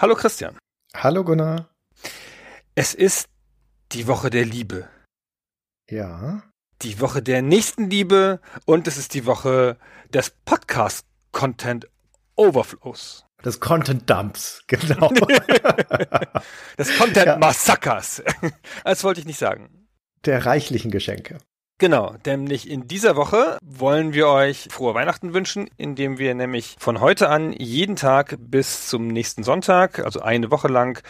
Hallo Christian. Hallo Gunnar. Es ist die Woche der Liebe. Ja. Die Woche der Nächstenliebe und es ist die Woche des Podcast Content Overflows. Des Content Dumps, genau. des Content Massakers. Das wollte ich nicht sagen. Der reichlichen Geschenke. Genau, nämlich in dieser Woche wollen wir euch frohe Weihnachten wünschen, indem wir nämlich von heute an jeden Tag bis zum nächsten Sonntag, also eine Woche lang,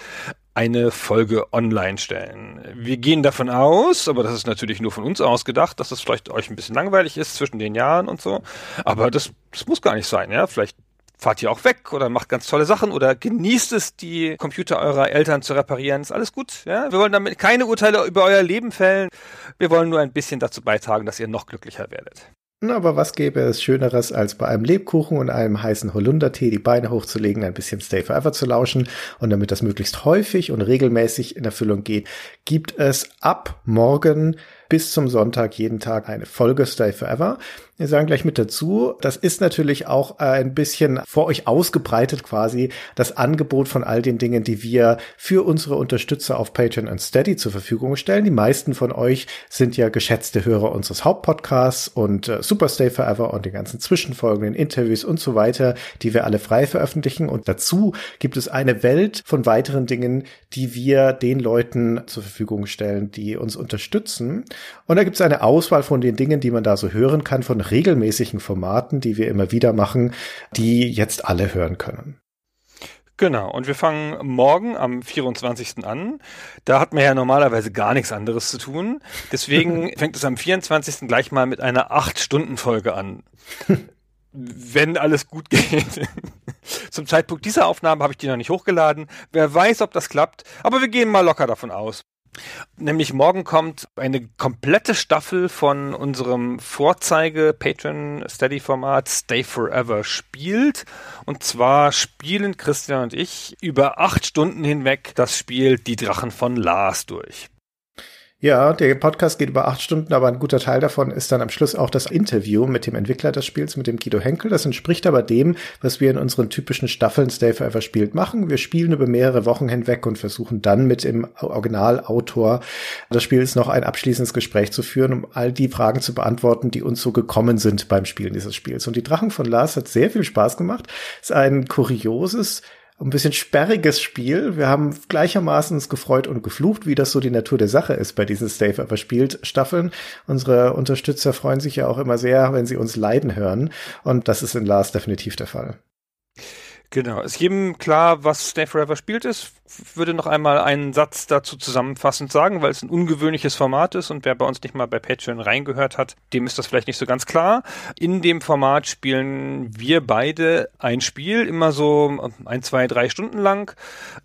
eine Folge online stellen. Wir gehen davon aus, aber das ist natürlich nur von uns ausgedacht, dass das vielleicht euch ein bisschen langweilig ist zwischen den Jahren und so. Aber das, das muss gar nicht sein, ja. Vielleicht fahrt ihr auch weg oder macht ganz tolle Sachen oder genießt es, die Computer eurer Eltern zu reparieren. Ist alles gut. Ja? Wir wollen damit keine Urteile über euer Leben fällen. Wir wollen nur ein bisschen dazu beitragen, dass ihr noch glücklicher werdet. Aber was gäbe es Schöneres, als bei einem Lebkuchen und einem heißen Holundertee die Beine hochzulegen, ein bisschen Stay Forever zu lauschen und damit das möglichst häufig und regelmäßig in Erfüllung geht, gibt es ab morgen bis zum Sonntag jeden Tag eine Folge Stay Forever. Wir sagen gleich mit dazu, das ist natürlich auch äh, ein bisschen vor euch ausgebreitet quasi das Angebot von all den Dingen, die wir für unsere Unterstützer auf Patreon und Steady zur Verfügung stellen. Die meisten von euch sind ja geschätzte Hörer unseres Hauptpodcasts und äh, Super Stay Forever und den ganzen Zwischenfolgen, den Interviews und so weiter, die wir alle frei veröffentlichen. Und dazu gibt es eine Welt von weiteren Dingen, die wir den Leuten zur Verfügung stellen, die uns unterstützen. Und da gibt es eine Auswahl von den Dingen, die man da so hören kann, von regelmäßigen Formaten, die wir immer wieder machen, die jetzt alle hören können. Genau, und wir fangen morgen am 24. an. Da hat man ja normalerweise gar nichts anderes zu tun. Deswegen fängt es am 24. gleich mal mit einer 8-Stunden-Folge an. Wenn alles gut geht. Zum Zeitpunkt dieser Aufnahme habe ich die noch nicht hochgeladen. Wer weiß, ob das klappt. Aber wir gehen mal locker davon aus. Nämlich morgen kommt eine komplette Staffel von unserem Vorzeige Patreon Steady Format Stay Forever spielt. Und zwar spielen Christian und ich über acht Stunden hinweg das Spiel Die Drachen von Lars durch. Ja, der Podcast geht über acht Stunden, aber ein guter Teil davon ist dann am Schluss auch das Interview mit dem Entwickler des Spiels, mit dem Guido Henkel. Das entspricht aber dem, was wir in unseren typischen Staffeln Stay Forever spielt machen. Wir spielen über mehrere Wochen hinweg und versuchen dann mit dem Originalautor des Spiels noch ein abschließendes Gespräch zu führen, um all die Fragen zu beantworten, die uns so gekommen sind beim Spielen dieses Spiels. Und die Drachen von Lars hat sehr viel Spaß gemacht. Ist ein kurioses, ein bisschen sperriges Spiel. Wir haben gleichermaßen uns gefreut und geflucht, wie das so die Natur der Sache ist bei diesen Stave aber spielt Staffeln. Unsere Unterstützer freuen sich ja auch immer sehr, wenn sie uns leiden hören. Und das ist in Lars definitiv der Fall. Genau. Ist jedem klar, was Stay Forever spielt ist? Würde noch einmal einen Satz dazu zusammenfassend sagen, weil es ein ungewöhnliches Format ist und wer bei uns nicht mal bei Patreon reingehört hat, dem ist das vielleicht nicht so ganz klar. In dem Format spielen wir beide ein Spiel, immer so ein, zwei, drei Stunden lang.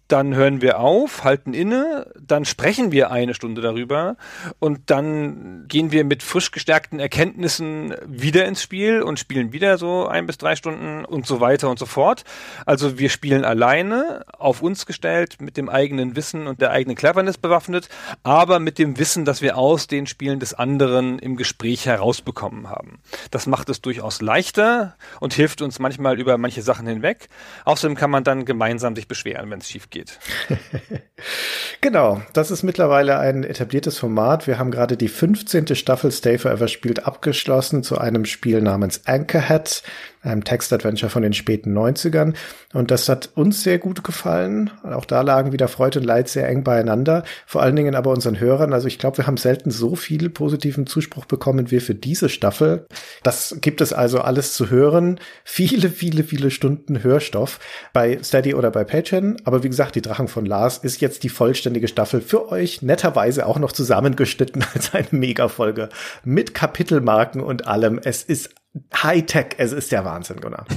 Dann hören wir auf, halten inne, dann sprechen wir eine Stunde darüber und dann gehen wir mit frisch gestärkten Erkenntnissen wieder ins Spiel und spielen wieder so ein bis drei Stunden und so weiter und so fort. Also wir spielen alleine, auf uns gestellt, mit dem eigenen Wissen und der eigenen Cleverness bewaffnet, aber mit dem Wissen, das wir aus den Spielen des anderen im Gespräch herausbekommen haben. Das macht es durchaus leichter und hilft uns manchmal über manche Sachen hinweg. Außerdem kann man dann gemeinsam sich beschweren, wenn es schief geht. genau, das ist mittlerweile ein etabliertes Format. Wir haben gerade die 15. Staffel Stay Forever spielt abgeschlossen zu einem Spiel namens Anchorhead einem Textadventure von den späten 90ern. Und das hat uns sehr gut gefallen. Auch da lagen wieder Freude und Leid sehr eng beieinander. Vor allen Dingen aber unseren Hörern. Also ich glaube, wir haben selten so viel positiven Zuspruch bekommen wie für diese Staffel. Das gibt es also alles zu hören. Viele, viele, viele Stunden Hörstoff bei Steady oder bei Patreon. Aber wie gesagt, die Drachen von Lars ist jetzt die vollständige Staffel für euch netterweise auch noch zusammengeschnitten als eine Megafolge mit Kapitelmarken und allem. Es ist Hightech, es ist der Wahnsinn, Gunnar.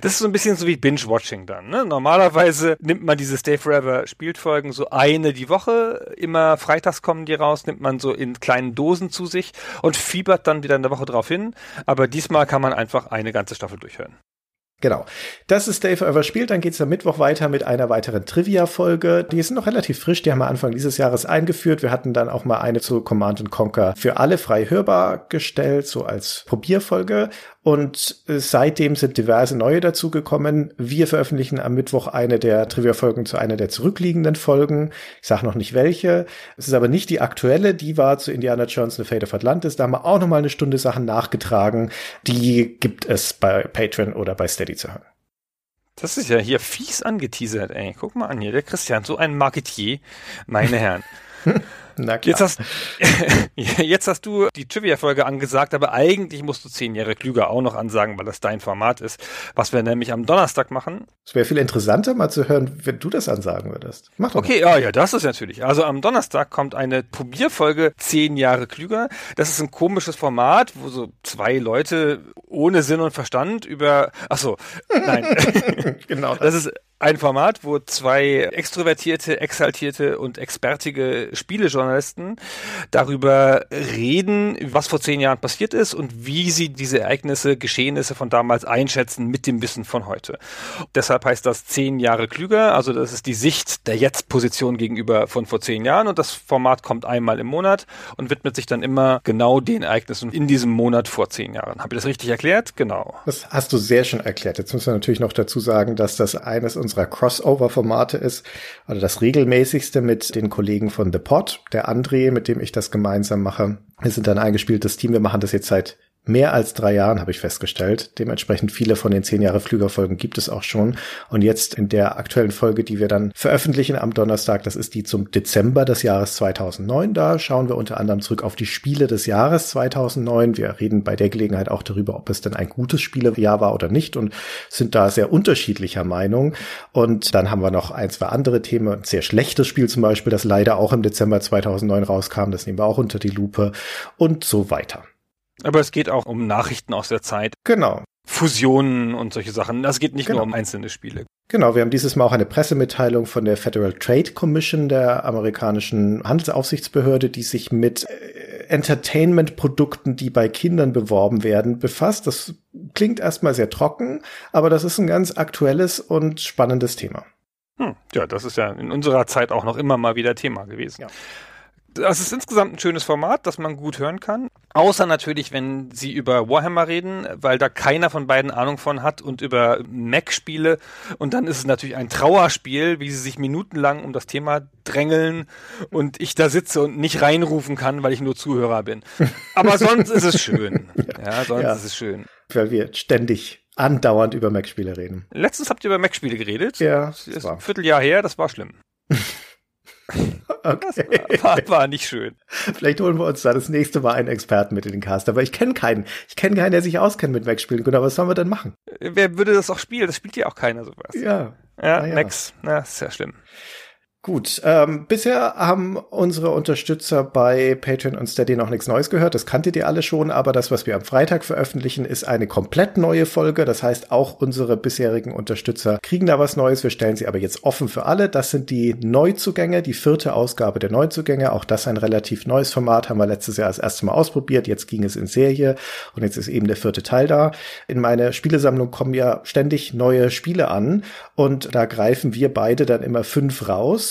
Das ist so ein bisschen so wie Binge-Watching dann. Ne? Normalerweise nimmt man diese Stay Forever Spielfolgen so eine die Woche, immer freitags kommen die raus, nimmt man so in kleinen Dosen zu sich und fiebert dann wieder eine Woche drauf hin. Aber diesmal kann man einfach eine ganze Staffel durchhören. Genau. Das ist Stay Forever spielt. Dann geht's am Mittwoch weiter mit einer weiteren Trivia-Folge. Die sind noch relativ frisch. Die haben wir Anfang dieses Jahres eingeführt. Wir hatten dann auch mal eine zu Command Conquer für alle frei hörbar gestellt, so als Probierfolge. Und äh, seitdem sind diverse neue dazugekommen. Wir veröffentlichen am Mittwoch eine der Trivia-Folgen zu einer der zurückliegenden Folgen. Ich sage noch nicht welche. Es ist aber nicht die aktuelle. Die war zu Indiana Jones The Fate of Atlantis. Da haben wir auch noch mal eine Stunde Sachen nachgetragen. Die gibt es bei Patreon oder bei Steady zu hören. Das ist ja hier fies angeteasert, ey. Guck mal an hier, der Christian, so ein Marketier, meine Herren. Na klar. Jetzt hast, jetzt hast du die Trivia-Folge angesagt, aber eigentlich musst du zehn Jahre klüger auch noch ansagen, weil das dein Format ist. Was wir nämlich am Donnerstag machen. Es wäre viel interessanter, mal zu hören, wenn du das ansagen würdest. Mach doch. Okay, ja, ja, das ist natürlich. Also am Donnerstag kommt eine Probierfolge zehn Jahre klüger. Das ist ein komisches Format, wo so zwei Leute ohne Sinn und Verstand über, ach so, nein. genau. Das. das ist ein Format, wo zwei extrovertierte, exaltierte und expertige Spielejournalisten darüber reden, was vor zehn Jahren passiert ist und wie sie diese Ereignisse, Geschehnisse von damals einschätzen mit dem Wissen von heute. Deshalb heißt das zehn Jahre klüger, also das ist die Sicht der Jetzt-Position gegenüber von vor zehn Jahren und das Format kommt einmal im Monat und widmet sich dann immer genau den Ereignissen in diesem Monat vor zehn Jahren. Habe ich das richtig erklärt? Genau. Das hast du sehr schön erklärt. Jetzt muss man natürlich noch dazu sagen, dass das eines unserer Crossover-Formate ist, also das regelmäßigste mit den Kollegen von The Pod, der André, mit dem ich das gemeinsam mache. Wir sind ein eingespieltes Team. Wir machen das jetzt seit mehr als drei Jahren, habe ich festgestellt. Dementsprechend viele von den zehn Jahre Flügerfolgen gibt es auch schon. Und jetzt in der aktuellen Folge, die wir dann veröffentlichen am Donnerstag, das ist die zum Dezember des Jahres 2009. Da schauen wir unter anderem zurück auf die Spiele des Jahres 2009. Wir reden bei der Gelegenheit auch darüber, ob es denn ein gutes Spielejahr war oder nicht und sind da sehr unterschiedlicher Meinung. Und dann haben wir noch ein, zwei andere Themen. Ein sehr schlechtes Spiel zum Beispiel, das leider auch im Dezember 2009 rauskam. Das nehmen wir auch unter die Lupe und so weiter. Aber es geht auch um Nachrichten aus der Zeit. Genau. Fusionen und solche Sachen. Es geht nicht genau. nur um einzelne Spiele. Genau, wir haben dieses Mal auch eine Pressemitteilung von der Federal Trade Commission, der amerikanischen Handelsaufsichtsbehörde, die sich mit äh, Entertainment-Produkten, die bei Kindern beworben werden, befasst. Das klingt erstmal sehr trocken, aber das ist ein ganz aktuelles und spannendes Thema. Hm, ja, das ist ja in unserer Zeit auch noch immer mal wieder Thema gewesen. Ja. Das ist insgesamt ein schönes Format, das man gut hören kann. Außer natürlich, wenn sie über Warhammer reden, weil da keiner von beiden Ahnung von hat und über Mac-Spiele. Und dann ist es natürlich ein Trauerspiel, wie sie sich minutenlang um das Thema drängeln und ich da sitze und nicht reinrufen kann, weil ich nur Zuhörer bin. Aber sonst ist es schön. Ja, sonst ja. ist es schön. Weil wir ständig andauernd über Mac-Spiele reden. Letztens habt ihr über Mac-Spiele geredet. Ja. Das ist ein Vierteljahr her, das war schlimm. Okay. Das war, war, war, nicht schön. Vielleicht holen wir uns da das nächste Mal einen Experten mit in den Cast. Aber ich kenne keinen. Ich kenne keinen, der sich auskennt mit Mac-Spielen. Genau, was sollen wir denn machen? Wer würde das auch spielen? Das spielt ja auch keiner sowas. Ja. Ja, ja. Max. Ja, ist ja schlimm. Gut, ähm, bisher haben unsere Unterstützer bei Patreon und Steady noch nichts Neues gehört. Das kanntet ihr alle schon, aber das, was wir am Freitag veröffentlichen, ist eine komplett neue Folge. Das heißt, auch unsere bisherigen Unterstützer kriegen da was Neues. Wir stellen sie aber jetzt offen für alle. Das sind die Neuzugänge, die vierte Ausgabe der Neuzugänge. Auch das ein relativ neues Format, haben wir letztes Jahr das erste Mal ausprobiert. Jetzt ging es in Serie und jetzt ist eben der vierte Teil da. In meine Spielesammlung kommen ja ständig neue Spiele an und da greifen wir beide dann immer fünf raus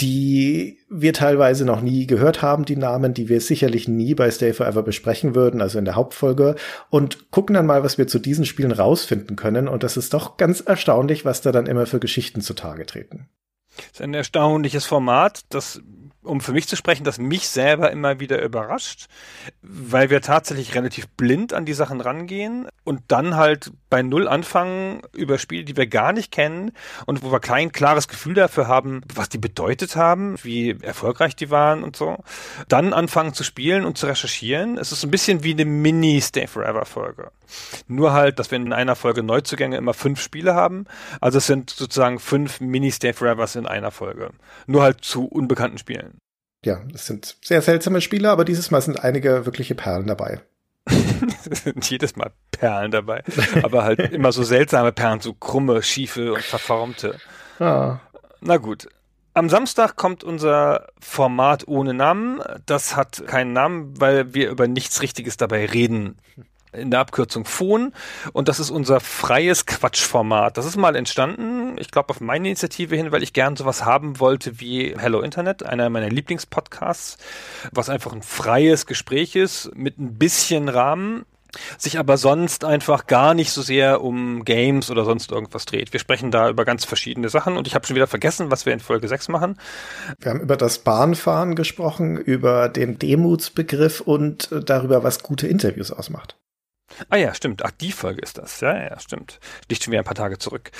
die wir teilweise noch nie gehört haben, die Namen, die wir sicherlich nie bei Stay Forever besprechen würden, also in der Hauptfolge, und gucken dann mal, was wir zu diesen Spielen rausfinden können. Und das ist doch ganz erstaunlich, was da dann immer für Geschichten zutage treten. Das ist ein erstaunliches Format, das um für mich zu sprechen, das mich selber immer wieder überrascht, weil wir tatsächlich relativ blind an die Sachen rangehen und dann halt bei Null anfangen über Spiele, die wir gar nicht kennen und wo wir kein klares Gefühl dafür haben, was die bedeutet haben, wie erfolgreich die waren und so. Dann anfangen zu spielen und zu recherchieren. Es ist ein bisschen wie eine Mini-Stay Forever Folge. Nur halt, dass wir in einer Folge Neuzugänge immer fünf Spiele haben. Also es sind sozusagen fünf Mini-Stay Forevers in einer Folge. Nur halt zu unbekannten Spielen ja, es sind sehr seltsame Spiele, aber dieses Mal sind einige wirkliche Perlen dabei. es sind jedes Mal Perlen dabei, aber halt immer so seltsame Perlen, so krumme, schiefe und verformte. Ah. Na gut. Am Samstag kommt unser Format ohne Namen. Das hat keinen Namen, weil wir über nichts Richtiges dabei reden. In der Abkürzung Phon. Und das ist unser freies Quatschformat. Das ist mal entstanden, ich glaube, auf meine Initiative hin, weil ich gern sowas haben wollte wie Hello Internet, einer meiner Lieblingspodcasts, was einfach ein freies Gespräch ist mit ein bisschen Rahmen sich aber sonst einfach gar nicht so sehr um Games oder sonst irgendwas dreht. Wir sprechen da über ganz verschiedene Sachen und ich habe schon wieder vergessen, was wir in Folge 6 machen. Wir haben über das Bahnfahren gesprochen, über den Demutsbegriff und darüber, was gute Interviews ausmacht. Ah ja, stimmt. Ach, die Folge ist das. Ja, ja, stimmt. Liegt schon wieder ein paar Tage zurück.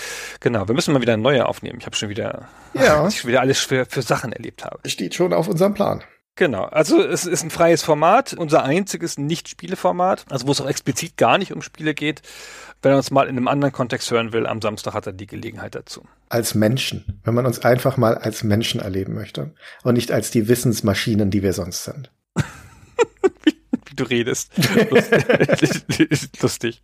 Genau, wir müssen mal wieder eine neue aufnehmen. Ich habe schon wieder, ja. ach, ich schon wieder alles für, für Sachen erlebt habe. Steht schon auf unserem Plan. Genau, also es ist ein freies Format, unser einziges Nicht-Spiele-Format, also wo es auch explizit gar nicht um Spiele geht. Wenn er uns mal in einem anderen Kontext hören will, am Samstag hat er die Gelegenheit dazu. Als Menschen, wenn man uns einfach mal als Menschen erleben möchte und nicht als die Wissensmaschinen, die wir sonst sind. wie, wie du redest. Lustig. Lustig.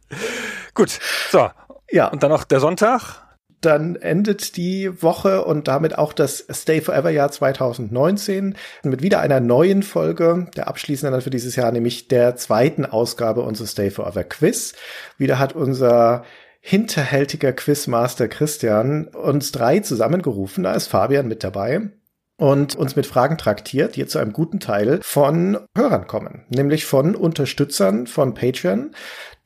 Gut, so. Ja. Und dann noch der Sonntag dann endet die Woche und damit auch das Stay Forever Jahr 2019 mit wieder einer neuen Folge, der abschließenden dann für dieses Jahr, nämlich der zweiten Ausgabe unseres Stay Forever Quiz. Wieder hat unser hinterhältiger Quizmaster Christian uns drei zusammengerufen. Da ist Fabian mit dabei und uns mit Fragen traktiert, die zu einem guten Teil von Hörern kommen, nämlich von Unterstützern von Patreon,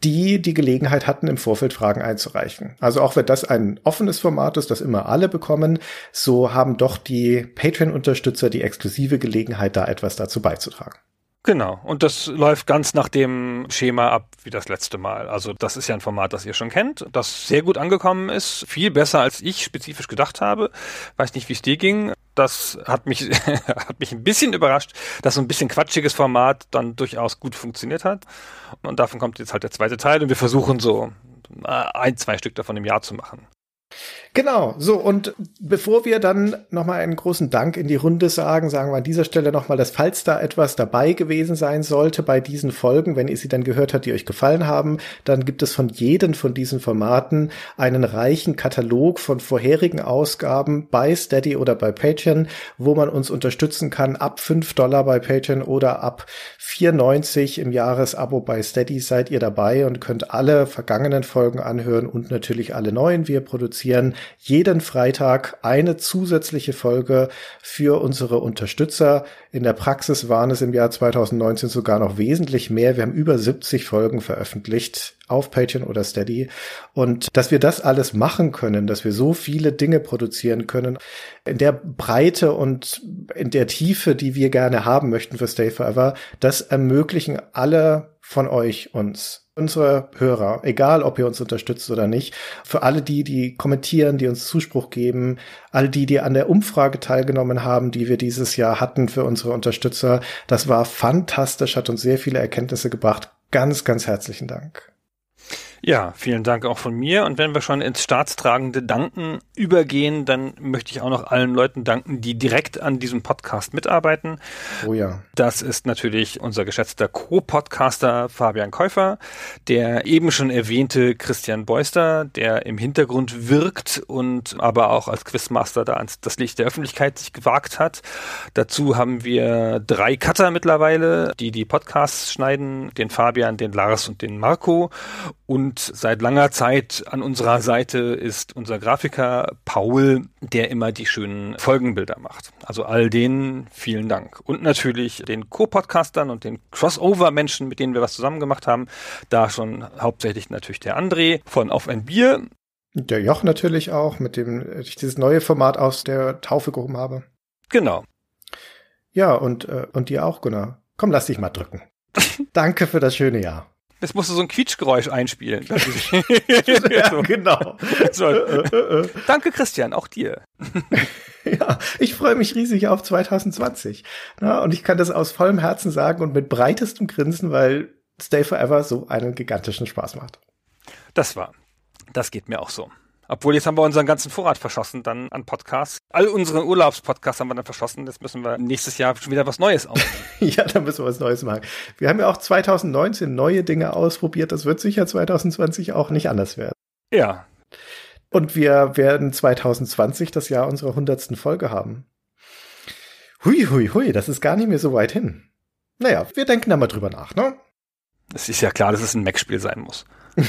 die die Gelegenheit hatten, im Vorfeld Fragen einzureichen. Also auch wenn das ein offenes Format ist, das immer alle bekommen, so haben doch die Patreon-Unterstützer die exklusive Gelegenheit, da etwas dazu beizutragen. Genau. Und das läuft ganz nach dem Schema ab wie das letzte Mal. Also das ist ja ein Format, das ihr schon kennt, das sehr gut angekommen ist. Viel besser, als ich spezifisch gedacht habe. Weiß nicht, wie es dir ging. Das hat mich, hat mich ein bisschen überrascht, dass so ein bisschen quatschiges Format dann durchaus gut funktioniert hat. Und davon kommt jetzt halt der zweite Teil und wir versuchen so äh, ein, zwei Stück davon im Jahr zu machen. Genau, so und bevor wir dann nochmal einen großen Dank in die Runde sagen, sagen wir an dieser Stelle nochmal, dass falls da etwas dabei gewesen sein sollte bei diesen Folgen, wenn ihr sie dann gehört habt, die euch gefallen haben, dann gibt es von jedem von diesen Formaten einen reichen Katalog von vorherigen Ausgaben bei Steady oder bei Patreon, wo man uns unterstützen kann ab fünf Dollar bei Patreon oder ab 4,90 im Jahresabo bei Steady seid ihr dabei und könnt alle vergangenen Folgen anhören und natürlich alle neuen. Wir produzieren jeden Freitag eine zusätzliche Folge für unsere Unterstützer. In der Praxis waren es im Jahr 2019 sogar noch wesentlich mehr. Wir haben über 70 Folgen veröffentlicht auf Patreon oder Steady. Und dass wir das alles machen können, dass wir so viele Dinge produzieren können, in der Breite und in der Tiefe, die wir gerne haben möchten für Stay Forever, das ermöglichen alle von euch uns unsere Hörer, egal ob ihr uns unterstützt oder nicht, für alle die, die kommentieren, die uns Zuspruch geben, all die, die an der Umfrage teilgenommen haben, die wir dieses Jahr hatten für unsere Unterstützer. Das war fantastisch, hat uns sehr viele Erkenntnisse gebracht. Ganz, ganz herzlichen Dank. Ja, vielen Dank auch von mir. Und wenn wir schon ins staatstragende Danken übergehen, dann möchte ich auch noch allen Leuten danken, die direkt an diesem Podcast mitarbeiten. Oh ja. Das ist natürlich unser geschätzter Co-Podcaster Fabian Käufer, der eben schon erwähnte Christian Beuster, der im Hintergrund wirkt und aber auch als Quizmaster da ans das Licht der Öffentlichkeit sich gewagt hat. Dazu haben wir drei Cutter mittlerweile, die die Podcasts schneiden, den Fabian, den Lars und den Marco. Und seit langer Zeit an unserer Seite ist unser Grafiker Paul, der immer die schönen Folgenbilder macht. Also all denen vielen Dank. Und natürlich den Co-Podcastern und den Crossover-Menschen, mit denen wir was zusammen gemacht haben. Da schon hauptsächlich natürlich der André von Auf ein Bier. Der Joch natürlich auch, mit dem ich dieses neue Format aus der Taufe gehoben habe. Genau. Ja, und, äh, und dir auch, Gunnar. Komm, lass dich mal drücken. Danke für das schöne Jahr. Jetzt musst du so ein Quietschgeräusch einspielen. ja, so. genau. So. Äh, äh, äh. Danke, Christian, auch dir. ja, ich freue mich riesig auf 2020. Na, und ich kann das aus vollem Herzen sagen und mit breitestem Grinsen, weil Stay Forever so einen gigantischen Spaß macht. Das war. Das geht mir auch so. Obwohl, jetzt haben wir unseren ganzen Vorrat verschossen dann an Podcasts. All unsere Urlaubspodcasts haben wir dann verschossen. Jetzt müssen wir nächstes Jahr schon wieder was Neues aufnehmen. ja, dann müssen wir was Neues machen. Wir haben ja auch 2019 neue Dinge ausprobiert. Das wird sicher 2020 auch nicht anders werden. Ja. Und wir werden 2020 das Jahr unserer hundertsten Folge haben. Hui, hui, hui, das ist gar nicht mehr so weit hin. Naja, wir denken da mal drüber nach, ne? Es ist ja klar, dass es ein Mac-Spiel sein muss.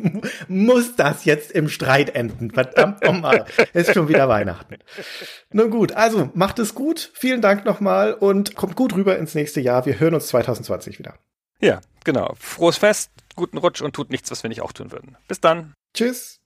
muss das jetzt im Streit enden? Verdammt nochmal. Ist schon wieder Weihnachten. Nun gut, also macht es gut. Vielen Dank nochmal und kommt gut rüber ins nächste Jahr. Wir hören uns 2020 wieder. Ja, genau. Frohes Fest, guten Rutsch und tut nichts, was wir nicht auch tun würden. Bis dann. Tschüss.